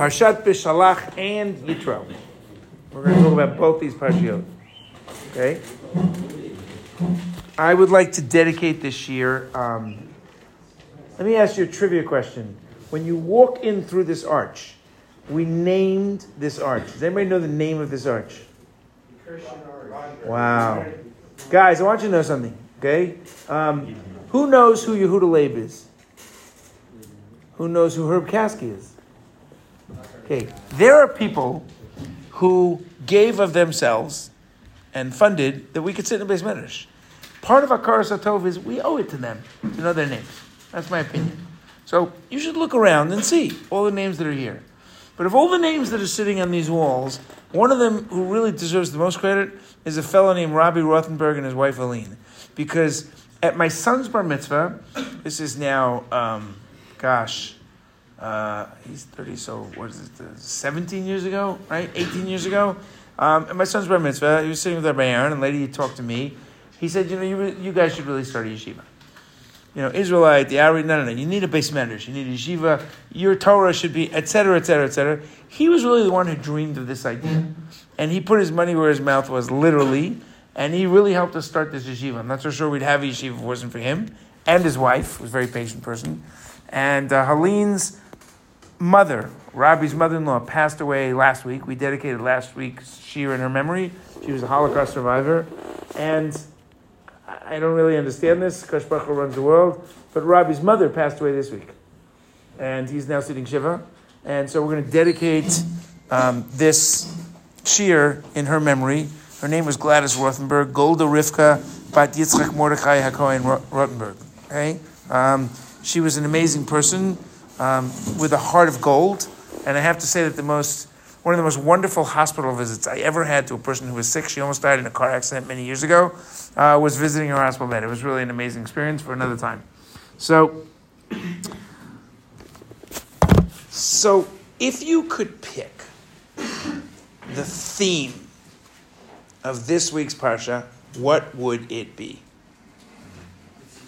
Parshat Beshalach and Yitro. We're going to talk about both these parshiot. Okay? I would like to dedicate this year. Um, let me ask you a trivia question. When you walk in through this arch, we named this arch. Does anybody know the name of this arch? Wow. Guys, I want you to know something, okay? Um, who knows who Yehuda Leib is? Who knows who Herb Kasky is? Okay, there are people who gave of themselves and funded that we could sit in the beis medrash. Part of our Satov is we owe it to them to know their names. That's my opinion. So you should look around and see all the names that are here. But of all the names that are sitting on these walls, one of them who really deserves the most credit is a fellow named Robbie Rothenberg and his wife Aline. Because at my son's bar mitzvah, this is now, um, gosh, uh, he's 30, so what is it, 17 years ago, right? 18 years ago. Um, at my son's bar mitzvah, he was sitting with Rabbi Aaron, and lady talked to me. He said, you know, you, you guys should really start a yeshiva you know, Israelite, the Ari, no, no, no. You need a beis medrash. You need a yeshiva. Your Torah should be, etc., etc., etc. He was really the one who dreamed of this idea, and he put his money where his mouth was, literally. And he really helped us start this yeshiva. I'm not so sure we'd have a yeshiva if it wasn't for him and his wife, was a very patient person, and uh, Helene's mother, Robbie's mother-in-law, passed away last week. We dedicated last week's shiur in her memory. She was a Holocaust survivor, and I don't really understand this. Kosh runs the world. But Robbie's mother passed away this week. And he's now sitting Shiva. And so we're going to dedicate um, this shiur in her memory. Her name was Gladys Rothenberg, Golda Rivka Bat Yitzchak Mordechai HaKohen Rothenberg. Okay? Um, she was an amazing person um, with a heart of gold. And I have to say that the most one of the most wonderful hospital visits I ever had to a person who was sick. She almost died in a car accident many years ago. Uh, was visiting her hospital bed. It was really an amazing experience for another time. So, so if you could pick the theme of this week's parsha, what would it be?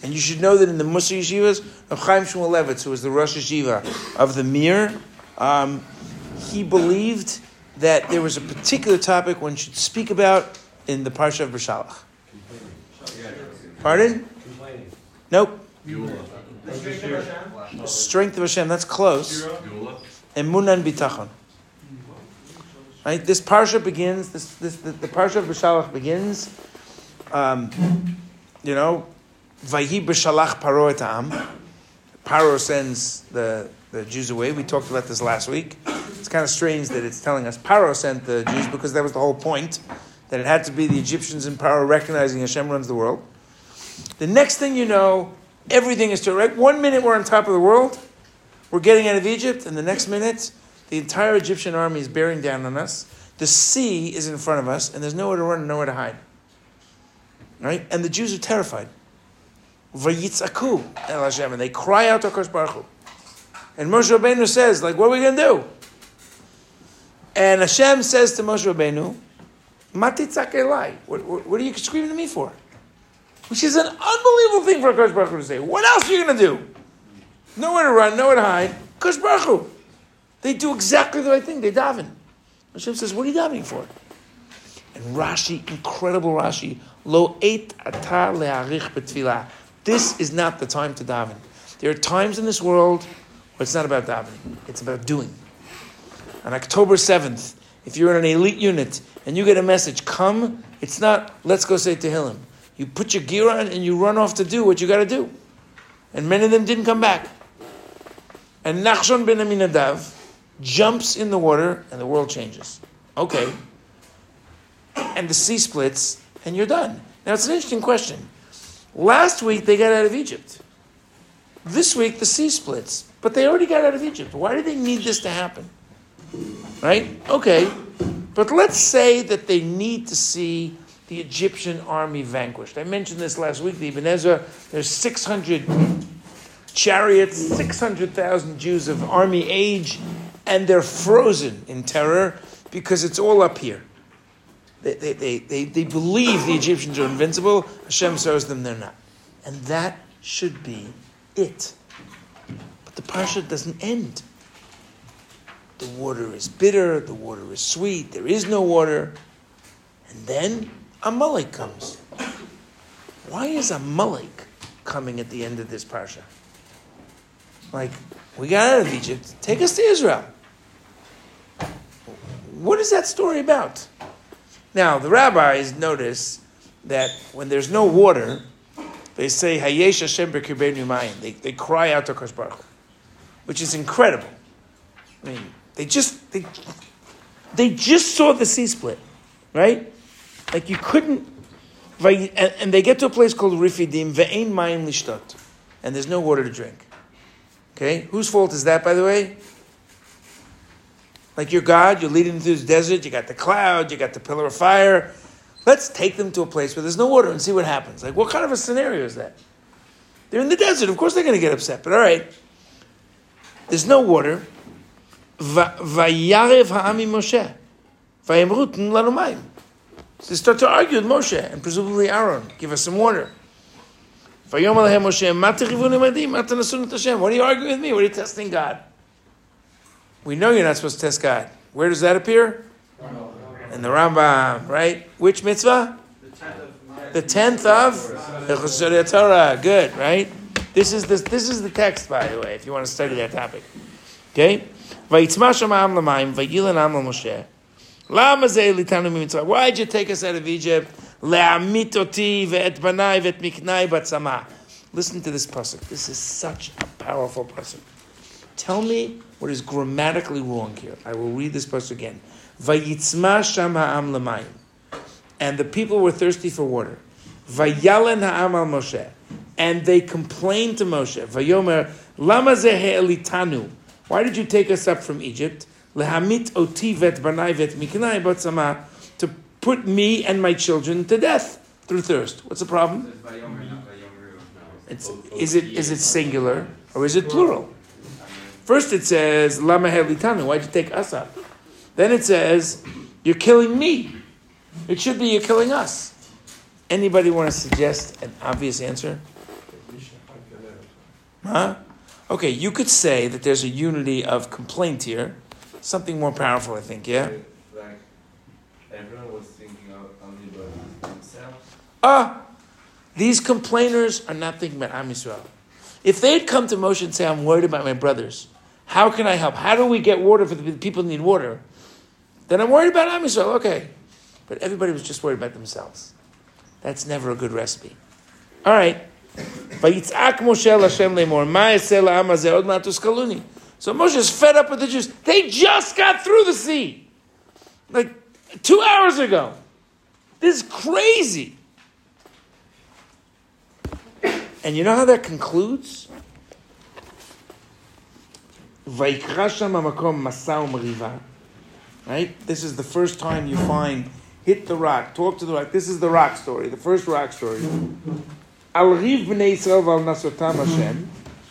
And you should know that in the Mussar Yeshivas, of Chaim Shmulevitz, who was the Rosh Yeshiva of the Mir, um, he believed that there was a particular topic one should speak about in the Parsha of Beshalach. Pardon? Nope. Strength of Hashem, that's close. And Munan Bitachon. Right? This parsha begins, this, this, the, the parsha of Beshalach begins, um, you know, Vayhi Beshalach Paro et Paro sends the, the Jews away. We talked about this last week. It's kind of strange that it's telling us Paro sent the Jews because that was the whole point, that it had to be the Egyptians in Paro recognizing Hashem runs the world. The next thing you know, everything is to right. One minute we're on top of the world, we're getting out of Egypt, and the next minute the entire Egyptian army is bearing down on us. The sea is in front of us, and there's nowhere to run and nowhere to hide. Right? And the Jews are terrified. Vayitzaku el Hashem, and they cry out to Kosh Baruch Hu. And Moshe Rabbeinu says, like, what are we going to do? And Hashem says to Moshe Rabbeinu, Matitzak Elai, what, what, what, are you screaming to me for? Which is an unbelievable thing for a Baruch Hu to say. What else are you going to do? Nowhere to run, nowhere to hide. Kosh Baruch Hu. They do exactly the right thing. They daven. Hashem says, what are you davening for? And Rashi, incredible Rashi, Lo eit ata le'arich betfilah. This is not the time to daven. There are times in this world where it's not about davening. It's about doing on October 7th, if you're in an elite unit and you get a message, come, it's not, let's go say Tehillim. You put your gear on and you run off to do what you got to do. And many of them didn't come back. And Nachshon ben Aminadav jumps in the water and the world changes. Okay. And the sea splits and you're done. Now it's an interesting question. Last week they got out of Egypt. This week the sea splits, but they already got out of Egypt. Why do they need this to happen? Right? Okay. But let's say that they need to see the Egyptian army vanquished. I mentioned this last week, the Ibn Ezra, there's 600 chariots, 600,000 Jews of army age, and they're frozen in terror because it's all up here. They, they, they, they, believe the Egyptians are invincible. Hashem shows them they're not. And that should be it. But the parsha doesn't end. the water is bitter, the water is sweet, there is no water. And then Amalek comes. Why is Amalek coming at the end of this parsha? Like, we got out of Egypt, take us to Israel. What is that story about? Now, the rabbis notice that when there's no water, they say, Hayesh Hashem mayim. They, they cry out to Kosh Baruch which is incredible. I mean, they just, they, they just saw the sea split, right? Like you couldn't, and they get to a place called Refidim, ve'ein mayim lishtot, and there's no water to drink. Okay? Whose fault is that, by the way? Like you're God, you're leading them through the desert, you got the cloud, you got the pillar of fire. Let's take them to a place where there's no water and see what happens. Like, what kind of a scenario is that? They're in the desert, of course they're going to get upset, but all right. There's no water. So they start to argue with Moshe and presumably Aaron. Give us some water. What are you arguing with me? What are you testing God? We know you're not supposed to test God. Where does that appear? In the Rambam, right? Which mitzvah? The tenth of the Torah. Good, right? This is this, this is the text, by the way, if you want to study that topic. Okay? Why'd you take us out of Egypt? Listen to this pasuk. This is such a powerful pasuk. Tell me what is grammatically wrong here. I will read this verse again. Vayitzma sham ha'am l'mayim. And the people were thirsty for water. Vayalen ha'am al Moshe. And they complained to Moshe. Vayomer lama elitanu. Why did you take us up from Egypt? Lehamit oti vet banai vet miknai batzama. To put me and my children to death through thirst. What's the problem? It's, is it is it singular or is it plural? First it says lama helitanu. Why'd you take us up? Then it says you're killing me. It should be you're killing us. Anybody want to suggest an obvious answer? Huh? Okay, you could say that there's a unity of complaint here. Something more powerful, I think, yeah? Like, everyone was thinking only about themselves. Ah! These complainers are not thinking about Am Yisrael. If they'd come to Moshe and say, I'm worried about my brothers, how can I help? How do we get water for the people who need water? Then I'm worried about Am okay. But everybody was just worried about themselves. That's never a good recipe. All right. So Moshe is fed up with the Jews. They just got through the sea. Like two hours ago. This is crazy. And you know how that concludes? Right? This is the first time you find hit the rock, talk to the rock. This is the rock story, the first rock story.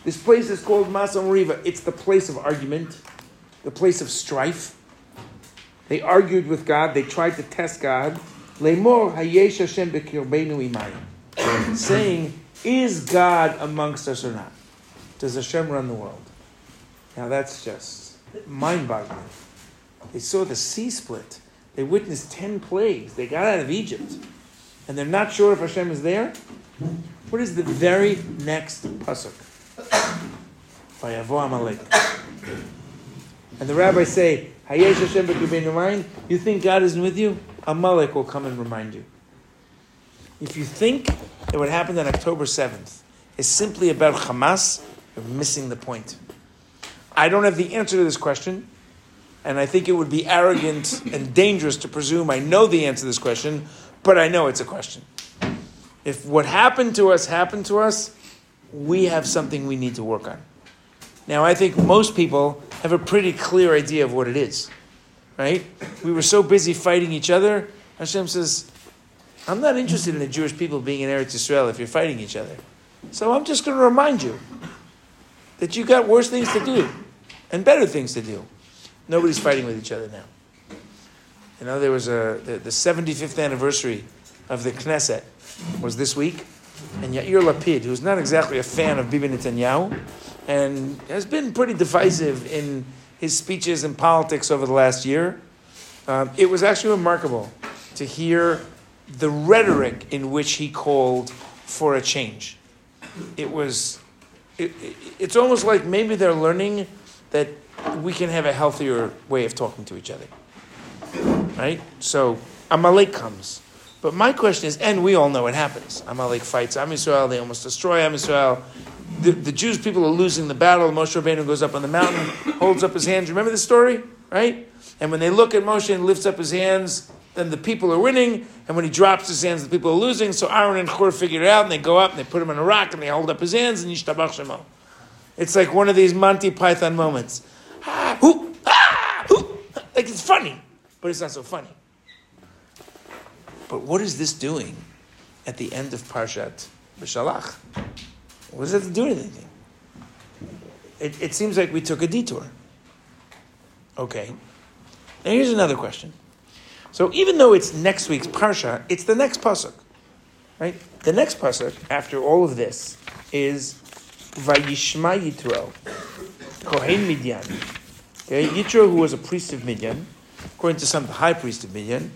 This place is called Masam Riva. It's the place of argument, the place of strife. They argued with God. They tried to test God. Saying, is God amongst us or not? Does Hashem run the world? Now that's just mind-boggling. They saw the sea split. They witnessed ten plagues. They got out of Egypt. And they're not sure if Hashem is there. What is the very next pasuk? And the rabbis say, Hayesh Hashem but You be in your mind, you think God isn't with you? Amalek will come and remind you. If you think that what happened on October 7th is simply about Hamas, you're missing the point. I don't have the answer to this question, and I think it would be arrogant and dangerous to presume I know the answer to this question, but I know it's a question. If what happened to us happened to us, we have something we need to work on. Now, I think most people have a pretty clear idea of what it is, right? We were so busy fighting each other. Hashem says, I'm not interested in the Jewish people being in Eretz Israel if you're fighting each other. So I'm just going to remind you that you got worse things to do and better things to do. Nobody's fighting with each other now. You know, there was a the, the 75th anniversary of the Knesset was this week, and Yair Lapid, who's not exactly a fan of Bibi Netanyahu, and has been pretty divisive in his speeches and politics over the last year, um, it was actually remarkable to hear the rhetoric in which he called for a change. It was, it, it, it's almost like maybe they're learning that we can have a healthier way of talking to each other. Right? So Amalek comes. But my question is, and we all know what happens. Amalek fights Am Yisrael, they almost destroy Am Yisrael. The, the Jewish people are losing the battle. Moshe Rabbeinu goes up on the mountain, holds up his hands. Remember the story? Right? And when they look at Moshe and lifts up his hands, then the people are winning. And when he drops his hands, the people are losing. So Aaron and Hur figure it out, and they go up and they put him on a rock and they hold up his hands and Yishtabach Shemo. It's like one of these Monty Python moments. Ah, hoo, ah, hoo. Like it's funny, but it's not so funny. But what is this doing at the end of Parshat B'Shalach? What does that have to do anything? It, it seems like we took a detour. Okay. Now here's another question. So even though it's next week's Parsha, it's the next Pasuk. Right? The next Pasuk, after all of this, is Vayishma Yitro, Kohen Midian. Okay, Yitro, who was a priest of Midian, according to some, the high priest of Midian,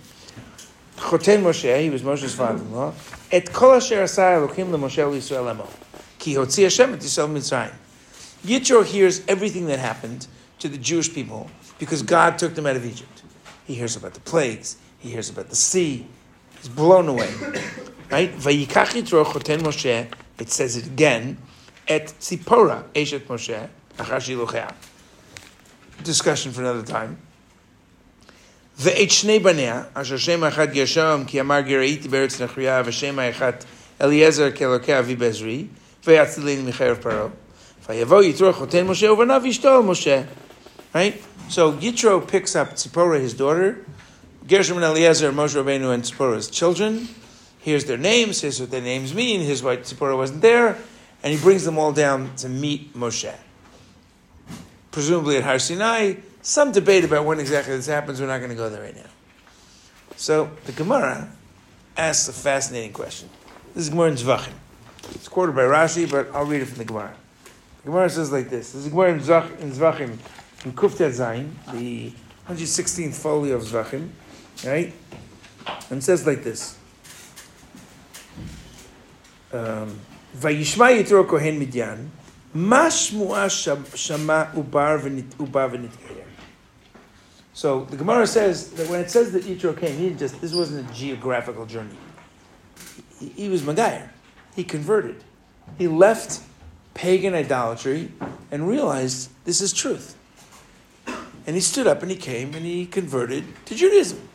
Choten Moshe, he was Moshe's father-in-law, Et kol asher asai Elohim leMoshe Yisrael emo, ki hotzi Hashem et Yisrael Mitzrayim. Yitro hears everything that happened to the Jewish people because God took them out of Egypt. He hears about the plagues. He hears about the sea. He's blown away. right? Vayikach Yitro choten Moshe, it says it again, et Tzipora, Eshet Moshe, achar Discussion for another time. ואת שני בניה, אשר שם אחד גרשום, כי אמר גראיתי בארץ נכריה, ושם האחד אליעזר כאלוקי אבי בעזרי, ויצילני מחרב פרעה. ויבוא יתרו חותן משה ובניו ואשתו משה. Right? So Yitro picks up Tzipora, his daughter, Gershom and Eliezer, Moshe Rabbeinu, and Tzipora's children. Here's their names, here's what their names mean, here's why Tzipora wasn't there, and he brings them all down to meet Moshe. Presumably at Har Sinai, some debate about when exactly this happens. We're not going to go there right now. So the Gemara asks a fascinating question. This is Gemara in Zvachim. It's quoted by Rashi, but I'll read it from the Gemara. The Gemara says like this. This is Gemara in, in Zvachim, in Kuftet Zayin, the 116th folio of Zvachim, right? And says like this. Um, Vayishma Yitro Kohen Midyan, Mashmua Shama Ubar V'nitgeyer. So the Gemara says that when it says that Yitro came, he just this wasn't a geographical journey. He, he was Magayer. He converted. He left pagan idolatry and realized this is truth. And he stood up and he came and he converted to Judaism.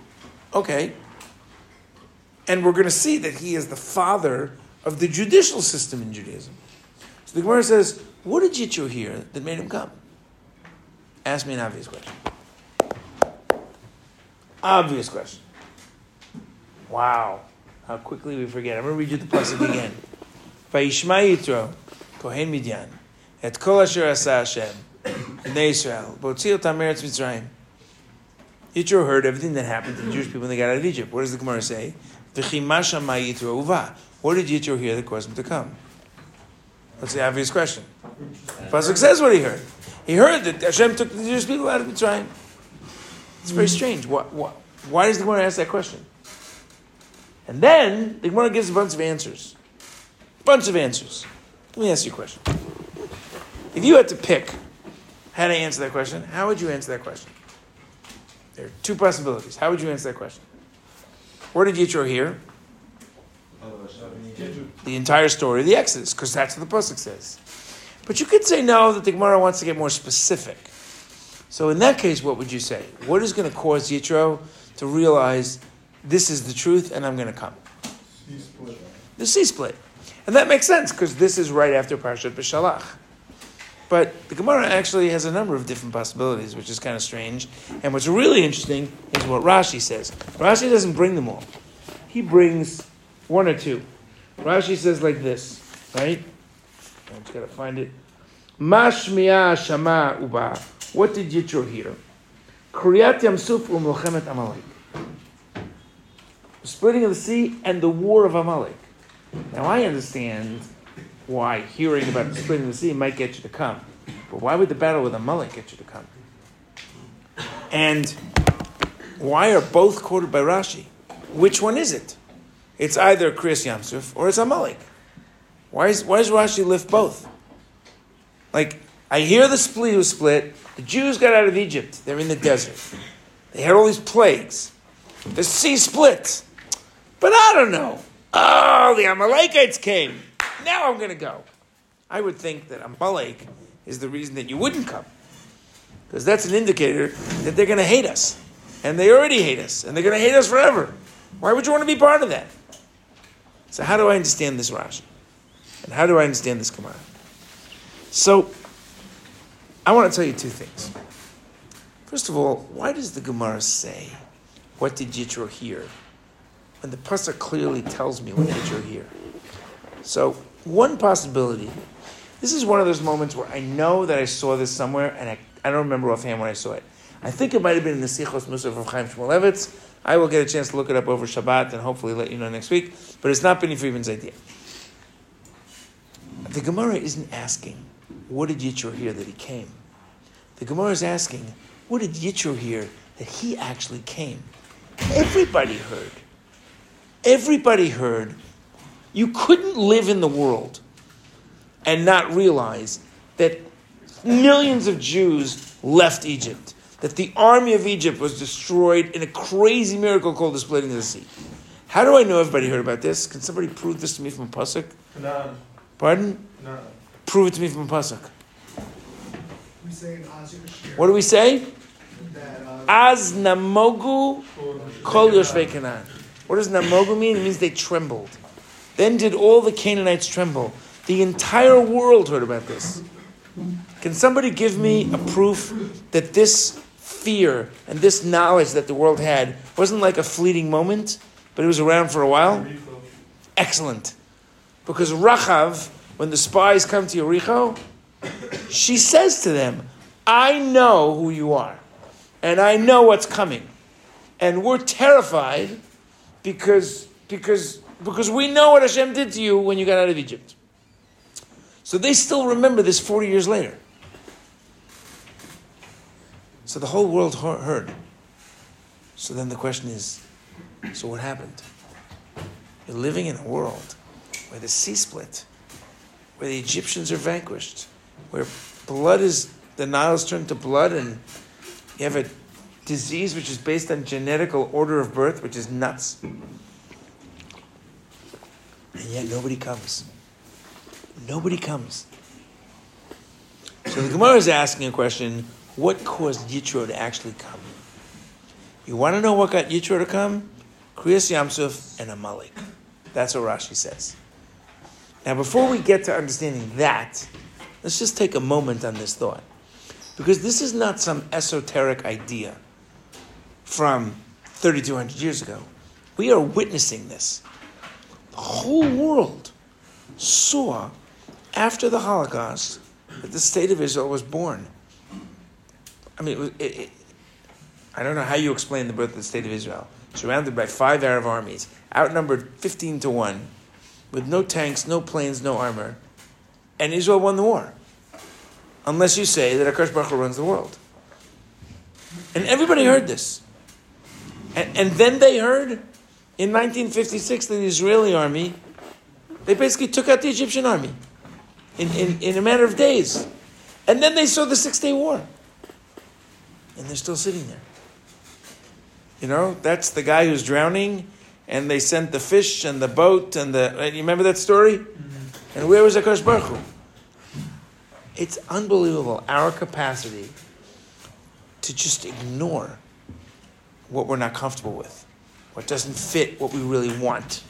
Okay. And we're going to see that he is the father of the judicial system in Judaism. So the Gemara says, What did Yitro hear that made him come? Ask me an obvious question. Obvious question. Wow. How quickly we forget. I'm going to read you the passage again. Vayishma Yitro, Kohen Midian, et kol asher asa Hashem, Bnei Israel, b'otzi otam eretz Mitzrayim. Yitro heard everything that happened to the Jewish people when they got out of Egypt. What does the Gemara say? What did Yitro hear that caused him to come? That's the obvious question. Pasuk says what he heard. He heard that Hashem took the Jewish people out of Mitzrayim. It's very strange. Why, why, why does the Gemara ask that question? And then the Gemara gives a bunch of answers. Bunch of answers. Let me ask you a question. If you had to pick how to answer that question, how would you answer that question? There are two possibilities. How would you answer that question? Where did Yitro hear? The entire story of the Exodus, because that's what the Pasuk says. But you could say no, that the Gemara wants to get more specific. So in that case, what would you say? What is going to cause Yitro to realize this is the truth and I'm going to come? The sea split. And that makes sense because this is right after Parshat B'Shalach. But the Gemara actually has a number of different possibilities, which is kind of strange. And what's really interesting is what Rashi says. Rashi doesn't bring them all. He brings one or two. Rashi says like this, right? I just gotta find it. Mashmiya Shama Uba. What did Yitro hear? Kriyat Yamsuf u'Milchemet Amalek. The splitting of the sea and the war of Amalek. Now I understand why hearing about the splitting of the sea might get you to come. But why would the battle with Amalek get you to come? And why are both quoted by Rashi? Which one is it? It's either Kriyas Yamsuf or it's Amalek. Why, is, why does Rashi lift both? Like, I hear the split was split. The Jews got out of Egypt. They're in the desert. They had all these plagues. The sea split. But I don't know. Oh, the Amalekites came. Now I'm going to go. I would think that Amalek is the reason that you wouldn't come. Because that's an indicator that they're going to hate us. And they already hate us. And they're going to hate us forever. Why would you want to be part of that? So, how do I understand this Rashi? And how do I understand this Gemara? So, I want to tell you two things. First of all, why does the Gemara say, What did Yitro hear? When the Pasuk clearly tells me what Yitro hear. So, one possibility, this is one of those moments where I know that I saw this somewhere and I, I don't remember offhand when I saw it. I think it might have been in the Sichos Mussar of Chaim Shmulevitz. I will get a chance to look it up over Shabbat and hopefully let you know next week. But it's not Benny Friedman's idea. The Gemara isn't asking, what did Yitro hear that he came? The Gemara is asking, what did Yitro hear that he actually came? Everybody heard. Everybody heard. You couldn't live in the world and not realize that millions of Jews left Egypt that the army of Egypt was destroyed in a crazy miracle called the splitting of the sea. How do I know everybody heard about this? Can somebody prove this to me from a pasuk? No. Pardon? No. Prove it to me from a pasuk. We say in What do we say? that uh, namogu kol yoshvei Canaan. What does namogu mean? It means they trembled. Then did all the Canaanites tremble. The entire world heard about this. Can somebody give me a proof that this fear and this knowledge that the world had wasn't like a fleeting moment, but it was around for a while? Excellent. Because Rachav, when the spies come to Yericho, she says to them, I know who you are, and I know what's coming. And we're terrified because, because, because we know what Hashem did to you when you got out of Egypt. So they still remember this 40 years later. So the whole world heard. So then the question is so what happened? You're living in a world where the sea split, where the Egyptians are vanquished, where blood is, the Nile's turned to blood, and you have a disease which is based on genetical order of birth, which is nuts. And yet nobody comes. Nobody comes. So the Gemara is asking a question what caused Yitro to actually come? You want to know what got Yitro to come? Kriyas Yamsuf and Amalek. That's what Rashi says. Now, before we get to understanding that, let's just take a moment on this thought. Because this is not some esoteric idea from 3,200 years ago. We are witnessing this. Whole world saw after the Holocaust that the state of Israel was born. I mean, it, it, I don't know how you explain the birth of the state of Israel. Surrounded by five Arab armies, outnumbered 15 to 1, with no tanks, no planes, no armor, and Israel won the war. Unless you say that Akash Baruch runs the world. And everybody heard this. And, and then they heard in 1956 the Israeli army, they basically took out the Egyptian army in, in, in a matter of days. And then they saw the Six Day War and they're still sitting there. You know, that's the guy who's drowning, and they sent the fish and the boat and the. Right? You remember that story? Mm-hmm. And where was Akash Baruch Hu? It's unbelievable our capacity to just ignore what we're not comfortable with, what doesn't fit what we really want.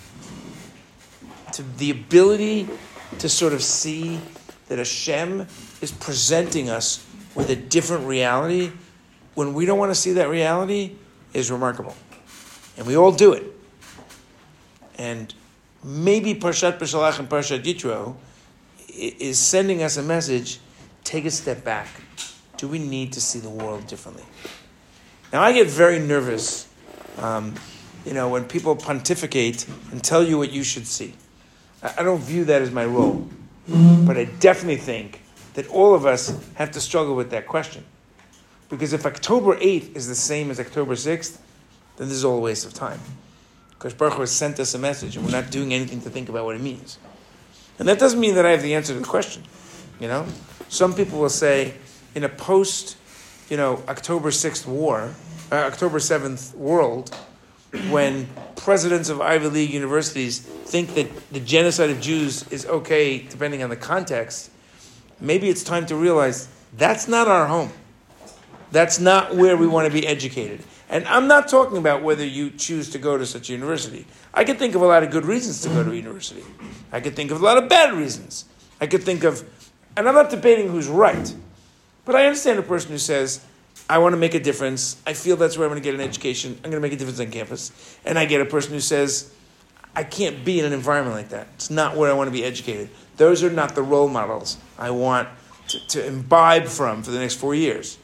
To the ability to sort of see that Hashem is presenting us with a different reality when we don't want to see that reality is remarkable. And we all do it. And maybe Parshat Beshalach and Parshat Yitro is sending us a message take a step back. Do we need to see the world differently? Now, I get very nervous, um, you know, when people pontificate and tell you what you should see. I don't view that as my role. But I definitely think that all of us have to struggle with that question. Because if October 8th is the same as October 6th, then this is all a waste of time. Because Baruch has sent us a message and we're not doing anything to think about what it means. And that doesn't mean that I have the answer to the question. You know? Some people will say, in a post, you know, October 6th war, uh, October 7th world, when presidents of Ivy League universities think that the genocide of Jews is okay, depending on the context, maybe it's time to realize that's not our home. That's not where we want to be educated. And I'm not talking about whether you choose to go to such a university. I could think of a lot of good reasons to go to a university. I could think of a lot of bad reasons. I could think of, and I'm not debating who's right, but I understand a person who says, I want to make a difference. I feel that's where I'm going to get an education. I'm going to make a difference on campus. And I get a person who says, I can't be in an environment like that. It's not where I want to be educated. Those are not the role models I want to, to imbibe from for the next four years.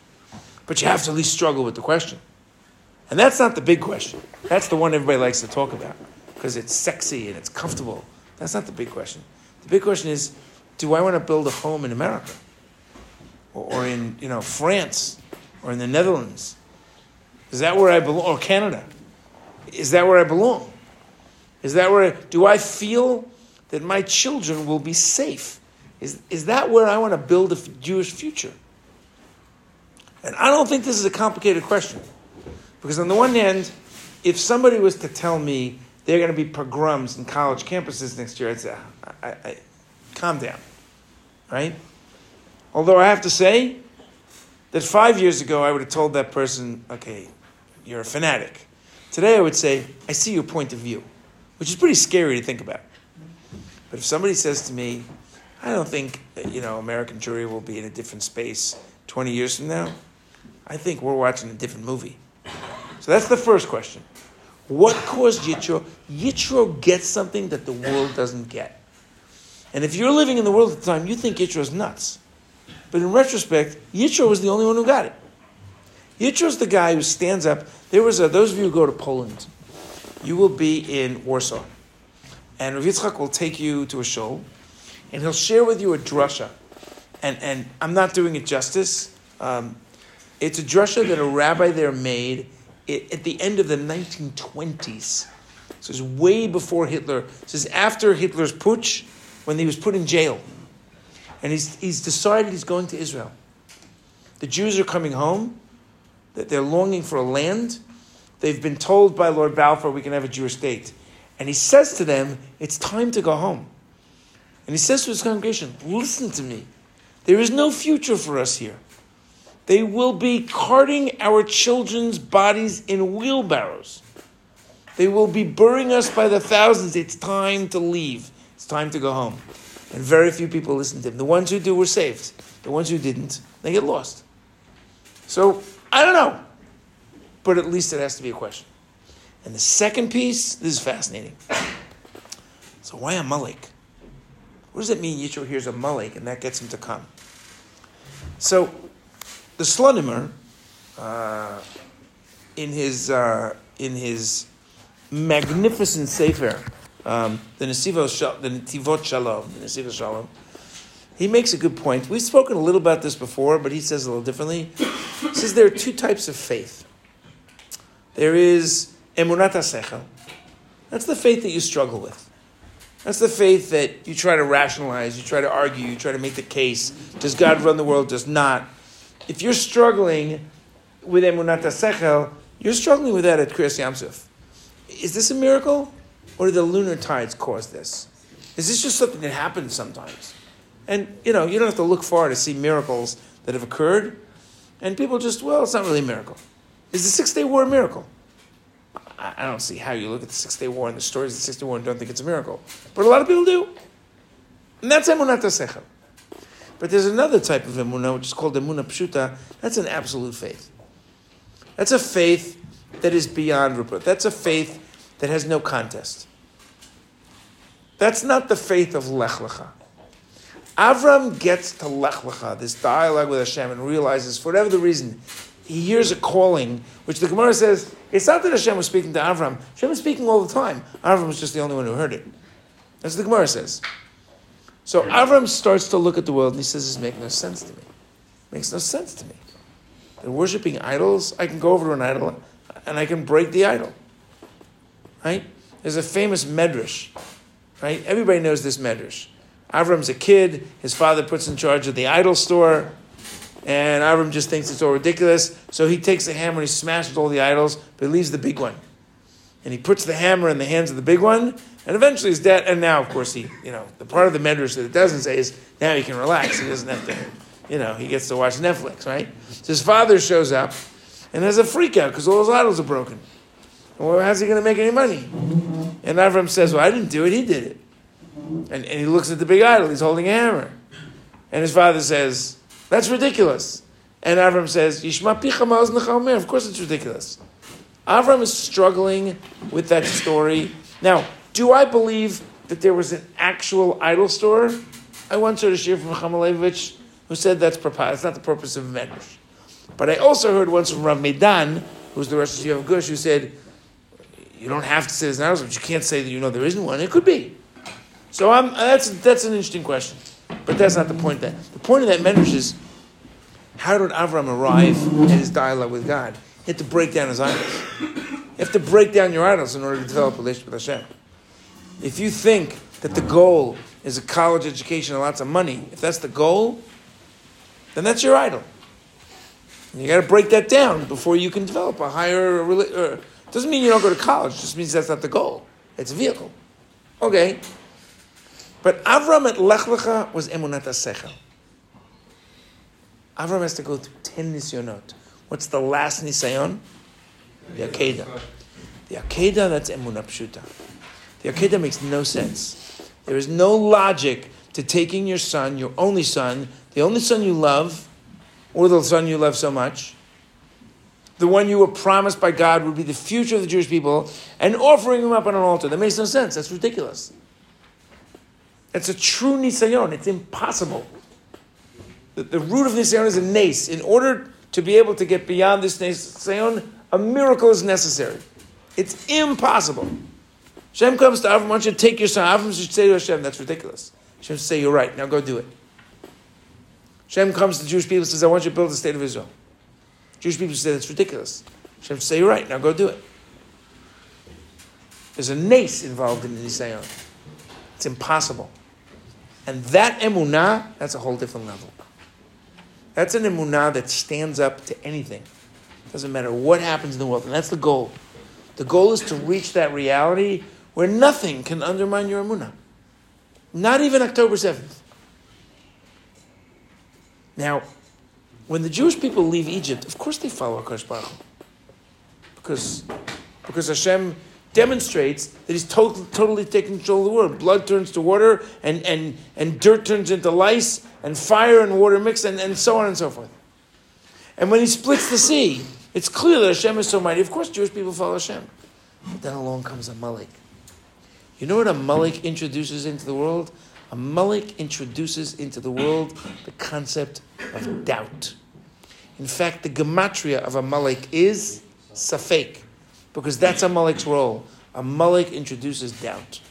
But you have to at least struggle with the question. And that's not the big question. That's the one everybody likes to talk about because it's sexy and it's comfortable. That's not the big question. The big question is do I want to build a home in America? Or, or in you know, France? Or in the Netherlands? Is that where I belong? Or Canada? Is that where I belong? Is that where, do I feel that my children will be safe? Is, is that where I want to build a Jewish future? And I don't think this is a complicated question. Because on the one hand, if somebody was to tell me they're going to be pogroms in college campuses next year, I'd say, I, I, I, calm down. Right? Although I have to say that five years ago I would have told that person, okay, you're a fanatic. Today I would say, I see your point of view, which is pretty scary to think about. But if somebody says to me, I don't think you know American Jewry will be in a different space 20 years from now, I think we're watching a different movie. So that's the first question. What caused Yitro? Yitro gets something that the world doesn't get. And if you're living in the world at the time, you think Yitro's nuts. But in retrospect, Yitro was the only one who got it. Yitro's the guy who stands up. There was a, those of you who go to Poland, you will be in Warsaw. And Rav Yitzchak will take you to a show, and he'll share with you a drasha. And, and I'm not doing it justice. Um, it's a drasha that a rabbi there made at the end of the 1920s. So it's way before Hitler. This is after Hitler's putsch, when he was put in jail. And he's, he's decided he's going to Israel. The Jews are coming home, that they're longing for a land. They've been told by Lord Balfour we can have a Jewish state. And he says to them, it's time to go home. And he says to his congregation, listen to me. There is no future for us here. They will be carting our children's bodies in wheelbarrows. They will be burying us by the thousands. It's time to leave. It's time to go home. And very few people listen to him. The ones who do were saved. The ones who didn't, they get lost. So, I don't know. But at least it has to be a question. And the second piece, this is fascinating. So, why Amalek? What does it mean Yitro hears Amalek and that gets him to come? So, the Slonimer, uh, in his uh, in his magnificent sefer, um, the Nesivot the Netivot Shalom, the Nesivot Shalom, he makes a good point. We've spoken a little about this before, but he says a little differently. He says there are two types of faith. There is emunat sechel. That's the faith that you struggle with. That's the faith that you try to rationalize, you try to argue, you try to make the case. Does God run the world? Does not? if you're struggling with emunat sechel, you're struggling with that at Kriyas Yamsuf. Is this a miracle, or did the lunar tides cause this? Is this just something that happens sometimes? And you know, you don't have to look far to see miracles that have occurred. And people just, well, it's not really a miracle. Is the Six Day War a miracle? I don't see how you look at the Six Day War and the stories of the Six Day War and don't think it's a miracle. But a lot of people do. And that's emunat sechel. But there's another type of emunah, which is called emunah pshuta. That's an absolute faith. That's a faith that is beyond rupa. That's a faith that has no contest. That's not the faith of Lech Lecha. Avram gets to Lech Lecha, this dialogue with Hashem, and realizes, for whatever the reason, he hears a calling, which the Gemara says, it's not that Hashem was speaking to Avram. Hashem was speaking all the time. Avram was just the only one who heard it. That's what the Gemara says. So Avram starts to look at the world and he says, This makes no sense to me. Makes no sense to me. They're worshiping idols. I can go over to an idol and I can break the idol. Right? There's a famous medrash. Right? Everybody knows this medrash. Avram's a kid. His father puts in charge of the idol store. And Avram just thinks it's all ridiculous. So he takes the hammer and he smashes all the idols, but he leaves the big one. And he puts the hammer in the hands of the big one. And eventually his dad, and now of course he, you know, the part of the medrash that it doesn't say is now he can relax. He doesn't have to, you know, he gets to watch Netflix, right? So his father shows up and has a freak out because all his idols are broken. Well, how's he going to make any money? And Avram says, Well, I didn't do it, he did it. And, and he looks at the big idol, he's holding a hammer. And his father says, That's ridiculous. And Avram says, Yishma Of course it's ridiculous. Avram is struggling with that story. Now, do I believe that there was an actual idol store? I once heard a shiur from Chamalevich who said that's It's not the purpose of Medrash. But I also heard once from Rav Medan, who's the Rosh of Gush, who said, you don't have to say there's an idol, but you can't say that you know there isn't one. It could be. So I'm, uh, that's, that's an interesting question. But that's not the point. That The point of that medrash is, how did Avram arrive in his dialogue with God? He had to break down his idols. You have to break down your idols in order to develop a relationship with Hashem. If you think that the goal is a college education and lots of money, if that's the goal, then that's your idol. And you got to break that down before you can develop a higher. Doesn't mean you don't go to college. Just means that's not the goal. It's a vehicle. Okay. But Avram at Lech Lecha was emunat sechel. Avram has to go through ten nisyonot. What's the last nisayon? The Akedah. The Akedah, that's emunah pshuta. The Akedah makes no sense. There is no logic to taking your son, your only son, the only son you love, or the son you love so much, the one you were promised by God would be the future of the Jewish people, and offering him up on an altar. That makes no sense. That's ridiculous. It's a true nisayon. It's impossible. The, the root of nisayon is a nace. In order to be able to get beyond this nisayon, a miracle is necessary. It's impossible. Hashem comes to Avram, why don't you take your son? Avram should say to Hashem, that's ridiculous. Hashem say, you're right, now go do it. Hashem comes to the Jewish people and says, I want you to build the state of Israel. Jewish people say that's ridiculous. Hashem say, you're right, now go do it. There's a nace involved in the Nisayon. It's impossible. And that emunah, that's a whole different level. That's an emunah that stands up to anything. Doesn't matter what happens in the world. And that's the goal. The goal is to reach that reality where nothing can undermine your emunah. Not even October 7th. Now, when the Jewish people leave Egypt, of course they follow Akash Baruch because because Hashem demonstrates that He's totally, totally taking control of the world. Blood turns to water, and, and, and dirt turns into lice, and fire and water mix, and, and so on and so forth. And when He splits the sea, it's clear that Hashem is so mighty. Of course, Jewish people follow Hashem. But then along comes Amalek. You know what Amalek introduces into the world? Amalek introduces into the world the concept of doubt. In fact, the gematria of Amalek is safek, because that's Amalek's role. Amalek introduces doubt.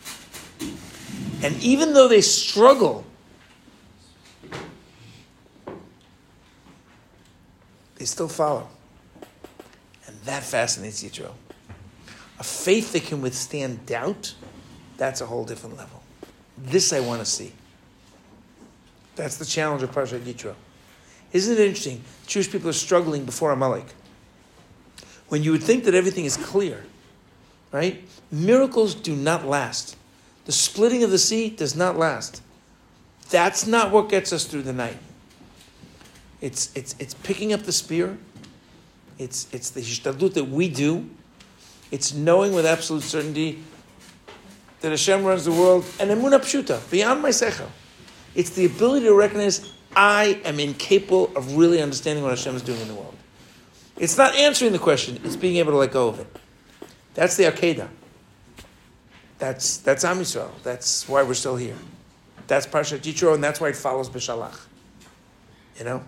And even though they struggle, they still follow. And that fascinates Yitro. A faith that can withstand doubt, that's a whole different level. This I want to see. That's the challenge of Parshat Yitro. Isn't it interesting? Jewish people are struggling before Amalek. When you would think that everything is clear, right? Miracles do not last. The splitting of the sea does not last. That's not what gets us through the night. It's, it's, it's picking up the spear. It's, it's the hishtadlut that we do. It's knowing with absolute certainty that Hashem runs the world, and emunah pshuta, beyond my sechel. It's the ability to recognize I am incapable of really understanding what Hashem is doing in the world. It's not answering the question, it's being able to let go of it. That's the Akedah. That's, that's Am Yisrael. That's why we're still here. That's Parshat Yitro, and that's why it follows Beshalach. You know?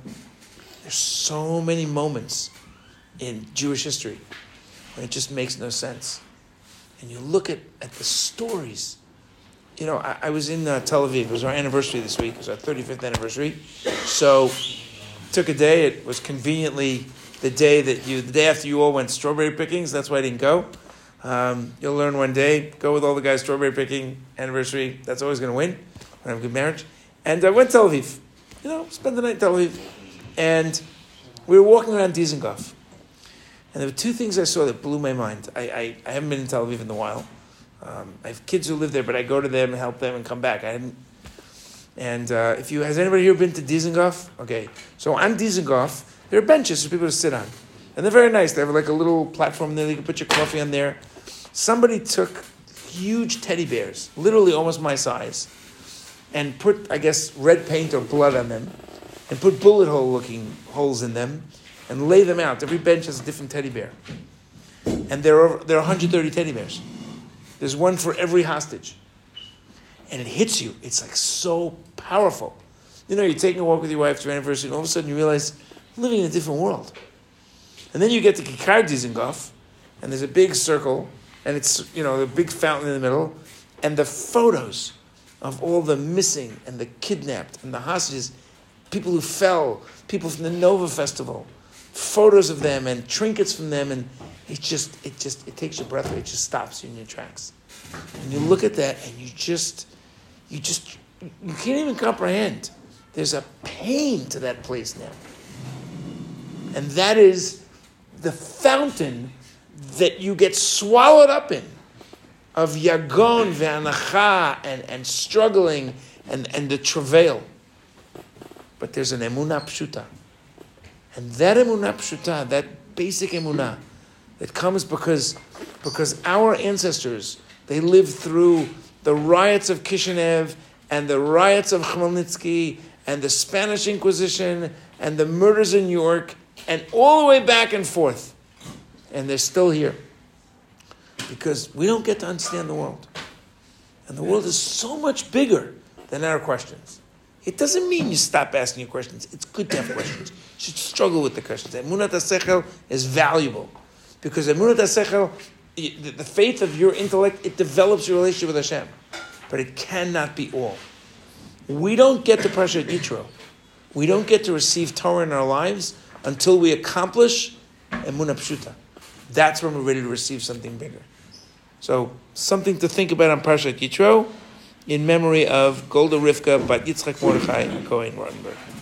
There's so many moments in Jewish history when it just makes no sense. And you look at, at the stories you know, I, I was in uh, Tel Aviv. It was our anniversary this week. It was our 35th anniversary. So, took a day. It was conveniently the day that you, the day after you all went strawberry pickings. That's why I didn't go. Um, you'll learn one day. Go with all the guys strawberry picking anniversary. That's always going to win. When have a good marriage. And I went to Tel Aviv. You know, spent the night in Tel Aviv, and we were walking around Dizengoff. And there were two things I saw that blew my mind. I, I, I haven't been in Tel Aviv in a while. Um, I have kids who live there, but I go to them and help them and come back. I hadn't. And uh, if you has anybody here been to Dizengoff? Okay, so on Dizengoff, there are benches for people to sit on, and they're very nice. They have like a little platform there. You can put your coffee on there. Somebody took huge teddy bears, literally almost my size, and put I guess red paint or blood on them, and put bullet hole looking holes in them, and lay them out. Every bench has a different teddy bear, and there are there are 130 teddy bears. There's one for every hostage. And it hits you. It's like so powerful. You know, you're taking a walk with your wife to your anniversary, and all of a sudden you realize you're living in a different world. And then you get to Kikar Dizengoff, and there's a big circle, and it's, you know, the big fountain in the middle, and the photos of all the missing and the kidnapped and the hostages, people who fell, people from the Nova Festival, photos of them and trinkets from them, and it just, it just, it takes your breath away. It just stops you in your tracks. And you look at that, and you just, you just, you can't even comprehend. There's a pain to that place now. And that is the fountain that you get swallowed up in of yagon ve'anacha and, and struggling and, and the travail. But there's an emunah pshuta. And that emunah pshuta, that basic emunah, that comes because, because our ancestors, they lived through the riots of Kishinev and the riots of Khmelnytsky and the Spanish Inquisition and the murders in New York and all the way back and forth. And they're still here. Because we don't get to understand the world. And the world is so much bigger than our questions. It doesn't mean you stop asking your questions. It's good to have questions. Should struggle with the questions. Emunat HaSechel is valuable. Because Emunat HaSechel, the faith of your intellect, it develops your relationship with Hashem. But it cannot be all. We don't get to Parshat Yitro. We don't get to receive Torah in our lives until we accomplish Emunah Pshuta. That's when we're ready to receive something bigger. So, something to think about on Parshat Yitro in memory of Golda Rivka, Bat Yitzchak Mordechai, Cohen Rotenberg.